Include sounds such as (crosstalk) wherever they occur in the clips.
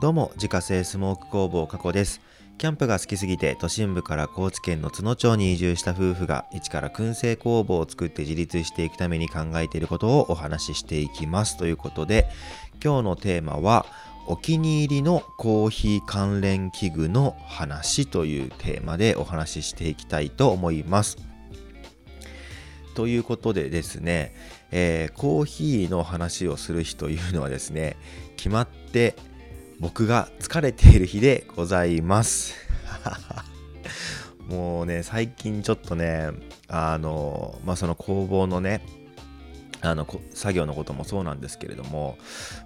どうも、自家製スモーク工房加古です。キャンプが好きすぎて都心部から高知県の津野町に移住した夫婦が一から燻製工房を作って自立していくために考えていることをお話ししていきますということで今日のテーマはお気に入りのコーヒー関連器具の話というテーマでお話ししていきたいと思います。ということでですね、えー、コーヒーの話をする日というのはですね決まって僕が疲れている日でございます。(laughs) もうね、最近ちょっとね、あの、まあ、その工房のね、あの作業のこともそうなんですけれども、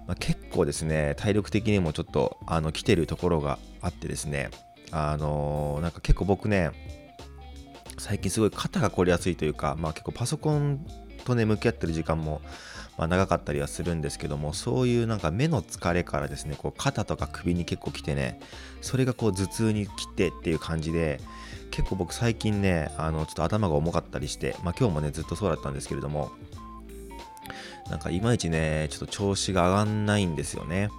まあ、結構ですね体力的にもちょっとあの来てるところがあってですねあのなんか結構僕ね最近すごい肩が凝りやすいというか、まあ、結構パソコンとね向き合ってる時間もまあ、長かったりはするんですけどもそういうなんか目の疲れからですねこう肩とか首に結構きてねそれがこう頭痛にきてっていう感じで結構僕最近ねあのちょっと頭が重かったりして、まあ、今日もねずっとそうだったんですけれどもなんかいまいちねちょっと調子が上がんないんですよね。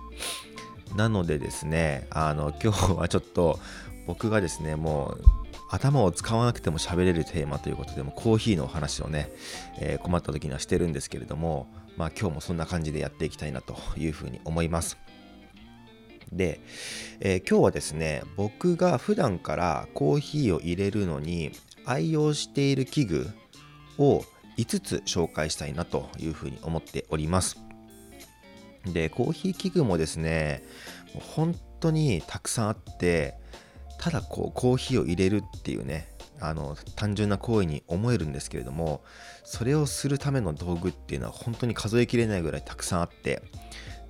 なのでですねあの今日はちょっと僕がですねもう頭を使わなくても喋れるテーマということでもコーヒーのお話をね、えー、困った時にはしてるんですけれどもまあ今日もそんな感じでやっていきたいなというふうに思います。で、えー、今日はですね僕が普段からコーヒーを入れるのに愛用している器具を5つ紹介したいなというふうに思っております。でコーヒー器具もですね本当にたくさんあってただこうコーヒーを入れるっていうねあの単純な行為に思えるんですけれどもそれをするための道具っていうのは本当に数えきれないぐらいたくさんあって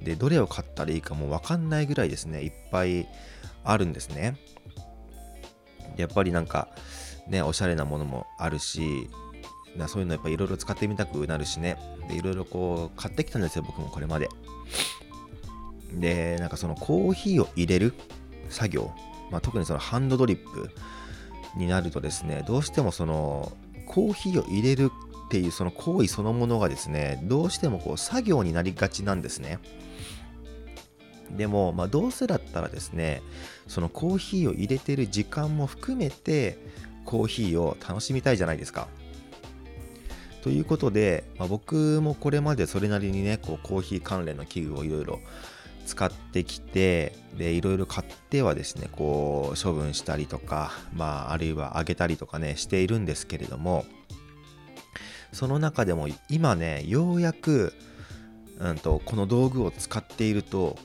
でどれを買ったらいいかも分かんないぐらいですねいっぱいあるんですね。やっぱりなんかねおしゃれなものもあるしなそういうのやっぱいろいろ使ってみたくなるしね。でいろいろこう買ってきたんですよ僕もこれまで。でなんかそのコーヒーを入れる作業まあ、特にそのハンドドリップになるとですねどうしてもそのコーヒーを入れるっていうその行為そのものがですねどうしてもこう作業になりがちなんですね。でも、まあ、どうせだったらですねそのコーヒーを入れてる時間も含めてコーヒーを楽しみたいじゃないですか。ということで、まあ、僕もこれまでそれなりにねこうコーヒー関連の器具をいろいろ使ってきてでいろいろ買ってはですねこう処分したりとかまああるいはあげたりとかねしているんですけれどもその中でも今ねようやく、うんと、この道具を使っていると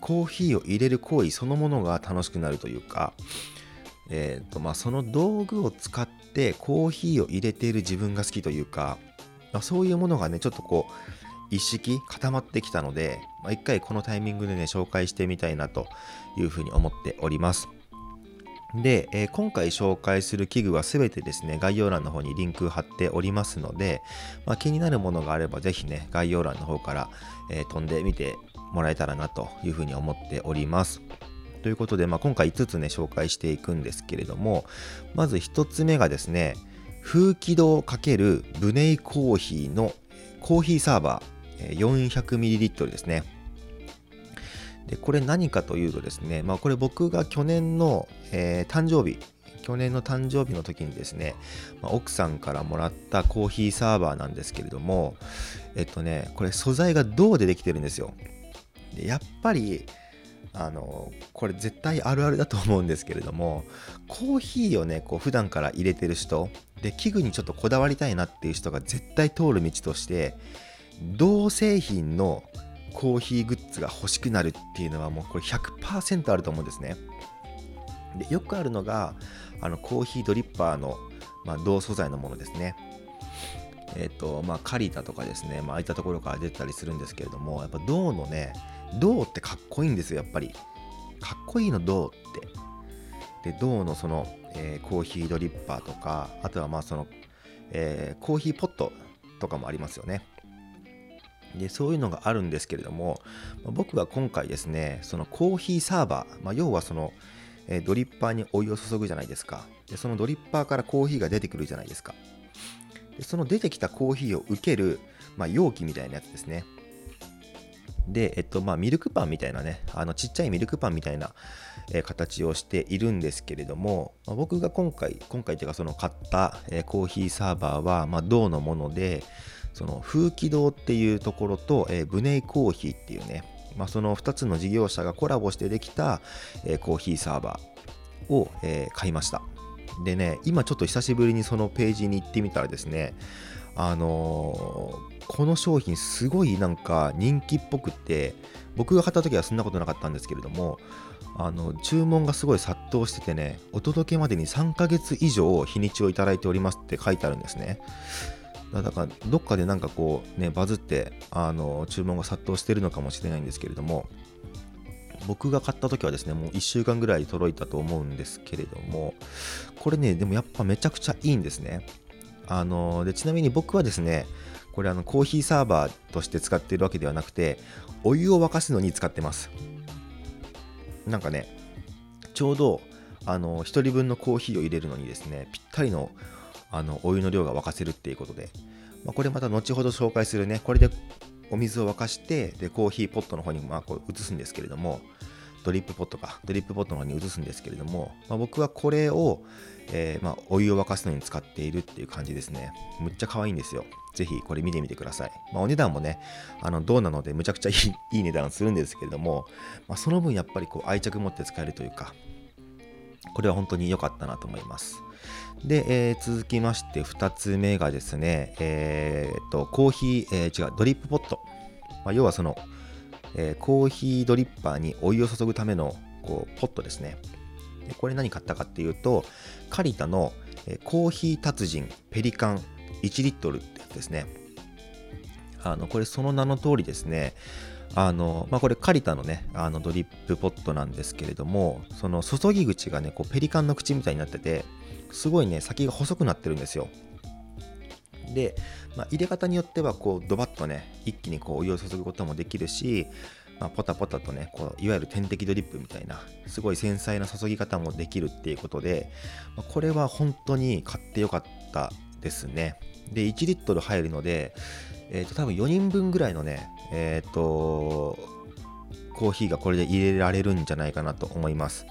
コーヒーを入れる行為そのものが楽しくなるというか、えーとまあ、その道具を使ってコーヒーを入れている自分が好きというか、まあ、そういうものがねちょっとこう一式固まってきたので、まあ、一回このタイミングでね、紹介してみたいなというふうに思っております。で、えー、今回紹介する器具はすべてですね、概要欄の方にリンク貼っておりますので、まあ、気になるものがあればぜひね、概要欄の方から、えー、飛んでみてもらえたらなというふうに思っております。ということで、まあ、今回5つね、紹介していくんですけれども、まず1つ目がですね、風気道×ブネイコーヒーのコーヒーサーバー 400ml ですね。で、これ何かというとですね、まあこれ僕が去年の、えー、誕生日、去年の誕生日の時にですね、まあ、奥さんからもらったコーヒーサーバーなんですけれども、えっとね、これ素材が銅でできてるんですよ。でやっぱり、あのこれ絶対あるあるだと思うんですけれどもコーヒーをねこう普段から入れてる人で器具にちょっとこだわりたいなっていう人が絶対通る道として同製品のコーヒーグッズが欲しくなるっていうのはもうこれ100%あると思うんですね。でよくあるのがあのコーヒードリッパーの、まあ、銅素材のものですね。えっ、ー、とまあカリタとかですね、まああいったところから出たりするんですけれどもやっぱ銅のね銅ってかっこいいんですよやっぱり。かっこいいの銅って。で銅のその、えー、コーヒードリッパーとかあとはまあその、えー、コーヒーポットとかもありますよね。でそういうのがあるんですけれども、僕は今回ですねそのコーヒーサーバー、まあ、要はその、ドリッパーにお湯を注ぐじゃないですか。でそのドリッパーからコーヒーが出てくるじゃないですか。でその出てきたコーヒーを受ける、まあ、容器みたいなやつですね。で、えっと、まあ、ミルクパンみたいなね、あのちっちゃいミルクパンみたいな、え、形をしているんですけれども、まあ、僕が今回、今回というか、その買った、え、コーヒーサーバーは、まあ、銅のもので、その風紀堂っていうところと、えー、ブネイコーヒーっていうね、まあ、その2つの事業者がコラボしてできた、えー、コーヒーサーバーを、えー、買いました。でね、今ちょっと久しぶりにそのページに行ってみたらですね、あのー、この商品すごいなんか人気っぽくって僕が買った時はそんなことなかったんですけれどもあの注文がすごい殺到しててねお届けまでに3ヶ月以上日にちをいただいておりますって書いてあるんですねだからどっかでなんかこうねバズってあの注文が殺到してるのかもしれないんですけれども僕が買った時はですねもう1週間ぐらい届いたと思うんですけれどもこれねでもやっぱめちゃくちゃいいんですね。あのでちなみに僕はですねこれあのコーヒーサーバーとして使っているわけではなくてお湯を沸かすのに使ってます。なんかねちょうどあの1人分のコーヒーを入れるのにですねぴったりのあのお湯の量が沸かせるっていうことで、まあ、これまた後ほど紹介するね。これでお水を沸かしてでコーヒーポットの方にまあこう移すんですけれども。ドリップポットか。ドリップポットの方に移すんですけれども、まあ、僕はこれを、えー、まあ、お湯を沸かすのに使っているっていう感じですね。むっちゃ可愛いんですよ。ぜひこれ見てみてください、まあ、お値段もねあの銅なのでむちゃくちゃいい (laughs) いい値段するんですけれども、まその分やっぱりこう愛着持って使えるというか。これは本当に良かったなと思います。で、えー、続きまして2つ目がですね、えー、とコーヒー、えー、違うドリップポット、まあ、要はそのえー、コーヒードリッパーにお湯を注ぐためのこうポットですね。でこれ何買ったかっていうと、カリタの、えー、コーヒー達人ペリカン1リットルってやつですね。あのこれその名の通りですね、あのまあ、これカリタのねあのドリップポットなんですけれどもその注ぎ口がねこうペリカンの口みたいになっててすごいね先が細くなってるんですよ。で、まあ、入れ方によってはこうドバッとね一気にこうお湯を注ぐこともできるし、まあ、ポタポタとねこういわゆる点滴ドリップみたいなすごい繊細な注ぎ方もできるっていうことで、まあ、これは本当に買ってよかったですね。で1リットル入るので、えー、と多分4人分ぐらいのねえっ、ー、とコーヒーがこれで入れられるんじゃないかなと思います。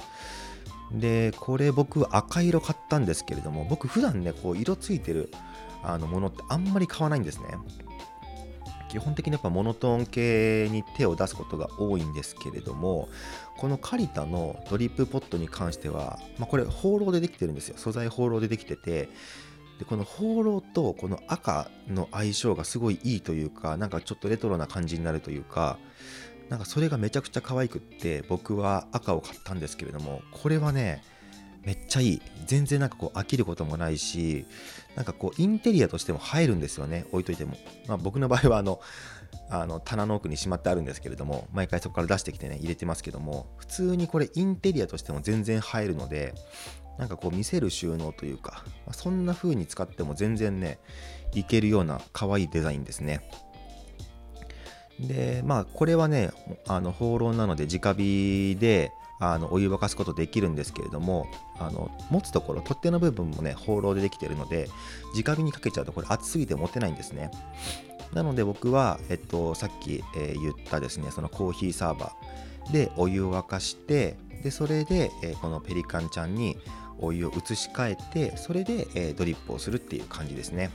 でこれ僕赤色買ったんですけれども僕普段ねこう色ついてるあのものってあんまり買わないんですね。基本的にやっぱモノトーン系に手を出すことが多いんですけれどもこのカリタのドリップポットに関しては、まあ、これ放浪でできてるんですよ素材放浪でできててでこの放浪とこの赤の相性がすごいいいというかなんかちょっとレトロな感じになるというかなんかそれがめちゃくちゃ可愛くって僕は赤を買ったんですけれどもこれはねめっちゃいい。全然なんかこう飽きることもないしなんかこうインテリアとしても入るんですよね置いといても、まあ、僕の場合はあのあの棚の奥にしまってあるんですけれども毎回そこから出してきてね入れてますけども普通にこれインテリアとしても全然入るのでなんかこう見せる収納というか、まあ、そんな風に使っても全然ねいけるような可愛いデザインですね。でまあこれはねあの放浪なので直火であのお湯沸かすことできるんですけれどもあの持つところ取っ手の部分もね放浪でできているので直火にかけちゃうとこれ熱すぎて持てないんですね。なので僕は、えっと、さっき、えー、言ったですねそのコーヒーサーバー。でお湯を沸かしてでそれで、えー、このペリカンちゃんにお湯を移し替えてそれで、えー、ドリップをするっていう感じですね。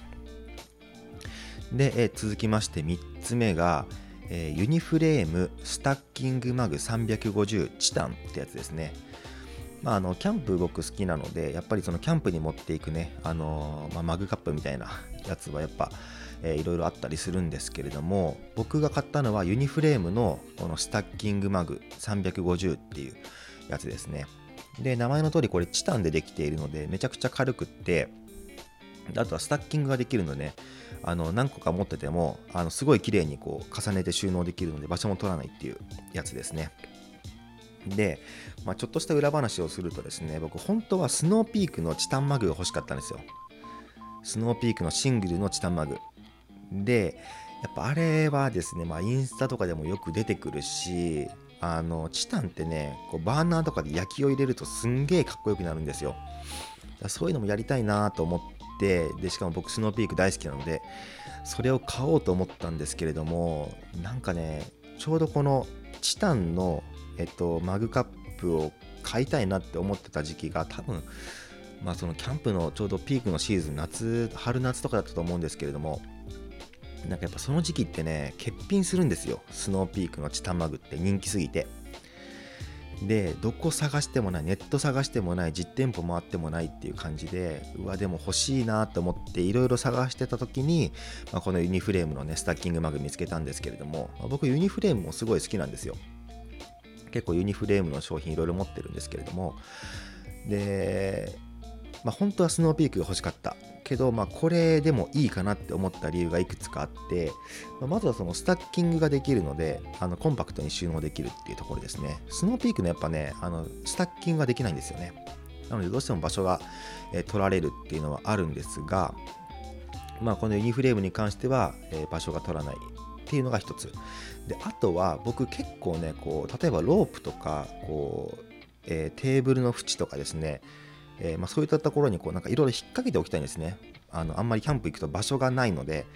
で、え続きまして3つ目が、えー、ユニフレームスタッキングマグ350チタンってやつですね。まあ、あのキャンプ僕好きなのでやっぱりそのキャンプに持っていくね、あのー、まあ、マグカップみたいな (laughs) やつはやっぱ、えー、いろいろあったりするんですけれども僕が買ったのはユニフレームのこのスタッキングマグ350っていうやつですねで名前の通りこれチタンでできているのでめちゃくちゃ軽くってあとはスタッキングができるので、あの何個か持っててもあのすごい綺麗にこう重ねて収納できるので場所も取らないっていうやつですね。で、まあ、ちょっとした裏話をするとですね僕本当はスノーピークのチタンマグが欲しかったんですよ。スノーピークのシングルのチタンマグ。でやっぱあれはですね、まあ、インスタとかでもよく出てくるしあのチタンってねこうバーナーとかで焼きを入れるとすんげえかっこよくなるんですよ。そういうのもやりたいなと思ってでしかも僕スノーピーク大好きなのでそれを買おうと思ったんですけれどもなんかねちょうどこのチタンの、えっと、マグカップを買いたいなって思ってた時期が多分まあそのキャンプのちょうどピークのシーズン夏春夏とかだったと思うんですけれどもなんかやっぱその時期ってね欠品するんですよ。スノーピークのチタンマグって人気すぎて。でどこ探してもないネット探してもない実店舗回ってもないっていう感じでうわでも欲しいなと思っていろいろ探してた時に、まあ、このユニフレームのねスタッキングマグ見つけたんですけれども、まあ、僕ユニフレームもすごい好きなんですよ。結構ユニフレームの商品いろいろ持ってるんですけれども。でまあ、本当はスノーピークが欲しかった。けど、まあ、これでもいいかなって思った理由がいくつかあって、ま、ずはそのスタッキングができるのであのコンパクトに収納できるっていうところですね。スノーピークのやっぱねあのスタッキングができないんですよね。なのでどうしても場所が、え、取られるっていうのはあるんですが、まあ、このユニフレームに関しては、え、場所が取らないっていうのが一つ。であとは僕結構ねこう例えばロープとかこう、えー、テーブルの縁とかですねえー、まあ、そういったところにこうなんかいろいろ引っ掛けておきたいんですね。あのあんまりキャンプ行くと場所がないので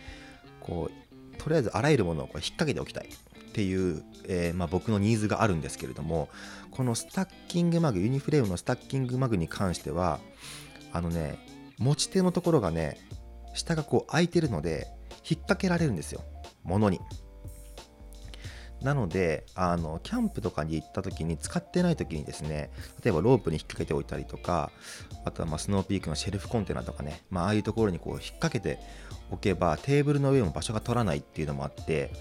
こうとりあえずあらゆるものをこう引っ掛けておきたい。っていう、えー、まあ、僕のニーズがあるんですけれどもこのスタッキングマグユニフレームのスタッキングマグに関してはあのね持ち手のところがね下がこう開いてるので引っ掛けられるんですよ。物に。なのであのキャンプとかに行った時に使ってない時にですね例えばロープに引っ掛けておいたりとかあとはまスノーピークのシェルフコンテナとかね、まああいうところにこう引っ掛けておけばテーブルの上も場所が取らないっていうのもあって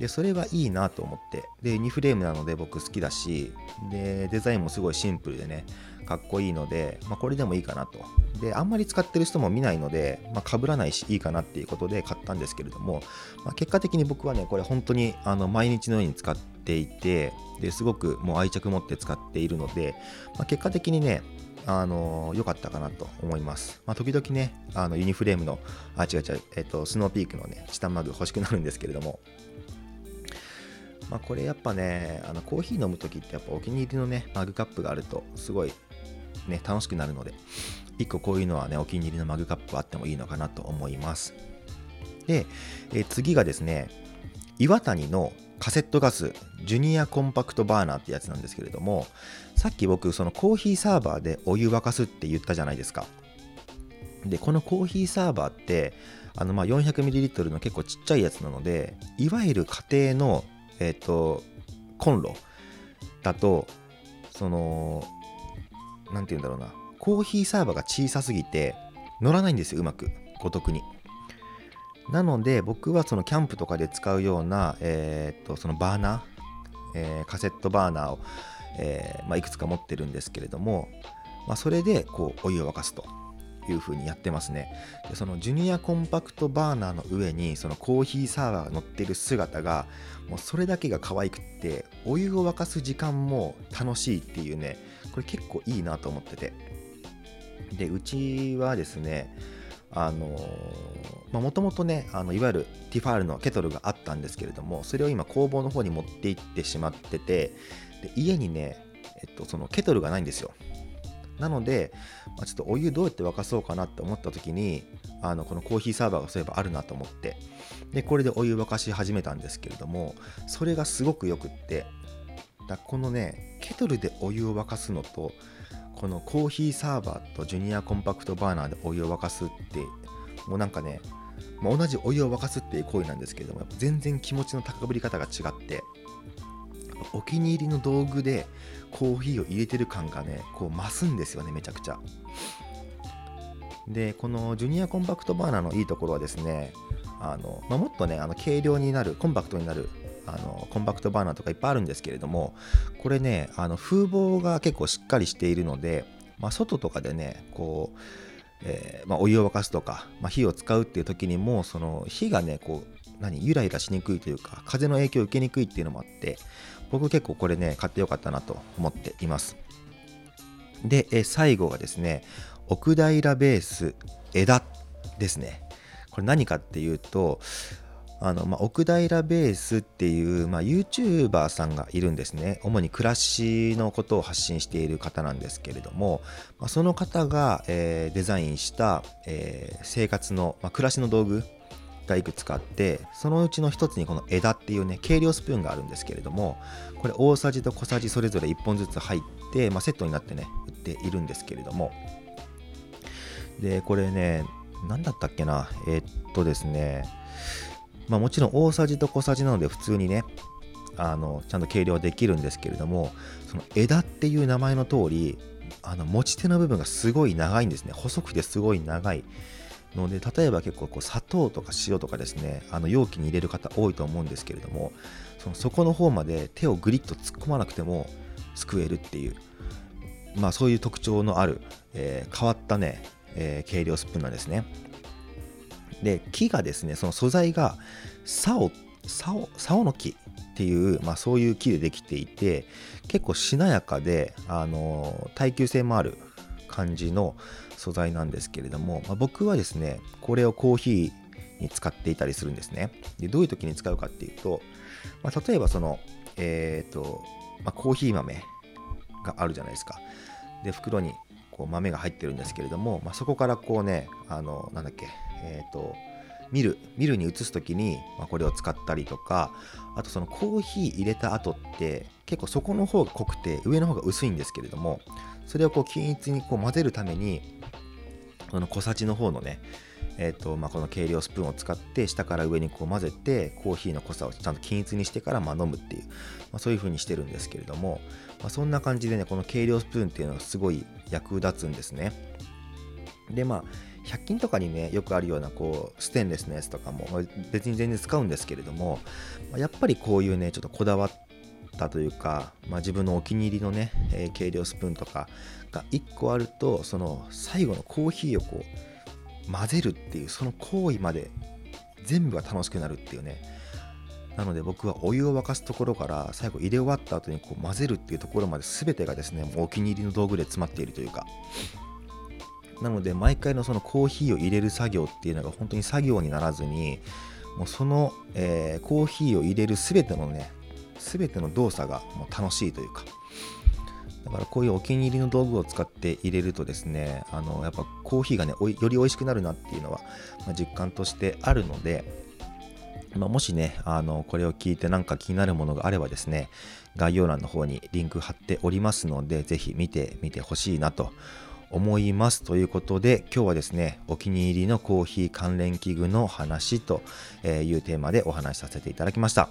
でそれはいいなと思って。で2フレームなので僕好きだしでデザインもすごいシンプルでねかっこいいので、まあ、これでもいいかなと。で、あんまり使ってる人も見ないので、まあ、被らないしいいかなっていうことで買ったんですけれども、まあ、結果的に僕はね、これ本当にあの毎日のように使っていて、ですごくもう愛着持って使っているので、まあ、結果的にね、あの良かったかなと思います。まあ、時々ね、あのユニフレームの、あ、違う違う、えっと、スノーピークのね、チタンマグ欲しくなるんですけれども、まあ、これやっぱね、あのコーヒー飲むときってやっぱお気に入りのね、マグカップがあるとすごいね、楽しくなるので、1個こういうのはね、お気に入りのマグカップあってもいいのかなと思います。で、え次がですね、岩谷のカセットガスジュニアコンパクトバーナーってやつなんですけれども、さっき僕、そのコーヒーサーバーでお湯沸かすって言ったじゃないですか。で、このコーヒーサーバーって、あのま 400ml の結構ちっちゃいやつなので、いわゆる家庭の、えっ、ー、と、コンロだと、その、何て言うんだろうな。コーヒーサーバーが小さすぎて乗らないんですようまく。ごとくに。なので僕はそのキャンプとかで使うような、えー、っとそのバーナー、えー、カセットバーナーを、えー、まあ、いくつか持ってるんですけれども、まあ、それでこうお湯を沸かすという風にやってますね。でそのジュニアコンパクトバーナーの上にそのコーヒーサーバーが乗ってる姿がもうそれだけが可愛くってお湯を沸かす時間も楽しいっていうねこれ結構いいなと思ってて。でうちはですねあのもともとねあのいわゆるティファールのケトルがあったんですけれどもそれを今工房の方に持って行ってしまっててで家にね、えっと、そのケトルがないんですよ。なので、まあ、ちょっとお湯どうやって沸かそうかなって思った時にあのこのコーヒーサーバーがそういえばあるなと思ってでこれでお湯沸かし始めたんですけれどもそれがすごくよくってだこのねケトルでお湯を沸かすのとこのコーヒーサーバーとジュニアコンパクトバーナーでお湯を沸かすってもうなんかね、まあ、同じお湯を沸かすっていう行為なんですけれども全然気持ちの高ぶり方が違ってお気に入りの道具でコーヒーを入れてる感がねこう増すんですよねめちゃくちゃ。でこのジュニアコンパクトバーナーのいいところはですねあの、まあ、もっとねあの軽量になるコンパクトになるあのコンパクトバーナーとかいっぱいあるんですけれどもこれねあの風防が結構しっかりしているので、まあ、外とかでねこう、えー、まあ、お湯を沸かすとか、まあ、火を使うっていう時にもその火がねこう何ゆらゆらしにくいというか風の影響を受けにくいっていうのもあって僕結構これね買ってよかったなと思っています。で、え最後がですね奥平ベース枝ですね。これ何かっていうとあの、まあ、奥平ベースっていう、まあ、YouTuber さんがいるんですね。主に暮らしのことを発信している方なんですけれども、まあ、その方が、えー、デザインした、えー、生活の、まあ、暮らしの道具がいくつかあってそのうちの一つにこの枝っていうね計量スプーンがあるんですけれどもこれ大さじと小さじそれぞれ1本ずつ入って、まあ、セットになってね売っているんですけれどもでこれね何だったっけな？えー、っとですねまあもちろん大さじと小さじなので普通にねあのちゃんと計量できるんですけれどもその枝っていう名前の通りあの持ち手の部分がすごい長いんですね。細くてすごい長い。ので例えば結構こう砂糖とか塩とかですねあの容器に入れる方多いと思うんですけれどもその底の方まで手をグリッと突っ込まなくてもすくえるっていうまあそういう特徴のある、えー、変わったね、えー、計量スプーンなんですね。で木がですねその素材が竿竿竿の木っていう、まあ、そういう木でできていて結構しなやかであの耐久性もある感じの素材なんですけれども、まあ、僕はですねこれをコーヒーに使っていたりするんですね。でどういう時に使うかっていうと、まあ、例えばそのえっ、ー、と、まあ、コーヒー豆があるじゃないですか。で袋にこう豆が入ってるんですけれども、ま、そこからこうねあのなんだっけえっ、ー、とミルミルに移す時に、まあ、これを使ったりとかあとそのコーヒー入れた後って結構底の方が濃くて上の方が薄いんですけれどもそれをこう均一にこう混ぜるためにこの小さじの方のねえーとまあ、この計量スプーンを使って下から上にこう混ぜてコーヒーの濃さをちゃんと均一にしてからま飲むっていう、まあ、そういう風にしてるんですけれども、まあ、そんな感じでねこの計量スプーンっていうのがすごい役立つんですね。でまあ100均とかにねよくあるようなこうステンレスのやつとかも別に全然使うんですけれどもやっぱりこういうねちょっとこだわったというか、まあ、自分のお気に入りのね、えー、計量スプーンとかが1個あるとその最後のコーヒーをこう混ぜるっていうその行為まで全部が楽しくなるっていうね。なので僕はお湯を沸かすところから最後入れ終わった後にこう混ぜるっていうところまで全てがですねもうお気に入りの道具で詰まっているというか。なので毎回のそのコーヒーを入れる作業っていうのが本当に作業にならずにもうその、えー、コーヒーを入れる全てのね全ての動作がもう楽しいというか。だからこういうお気に入りの道具を使って入れるとですねあのやっぱコーヒーがねより美味しくなるなっていうのは、まあ、実感としてあるので、まあ、もしねあのこれを聞いてなんか気になるものがあればですね概要欄の方にリンク貼っておりますのでぜひ見てみてほしいなと思いますということで今日はですねお気に入りのコーヒー関連器具の話というテーマでお話しさせていただきました。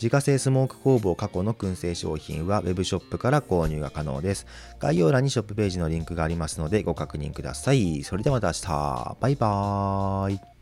自家製スモーク工房過去の燻製商品はウェブショップから購入が可能です。概要欄にショップページのリンクがありますのでご確認ください。それではまた明日。バイバーイ。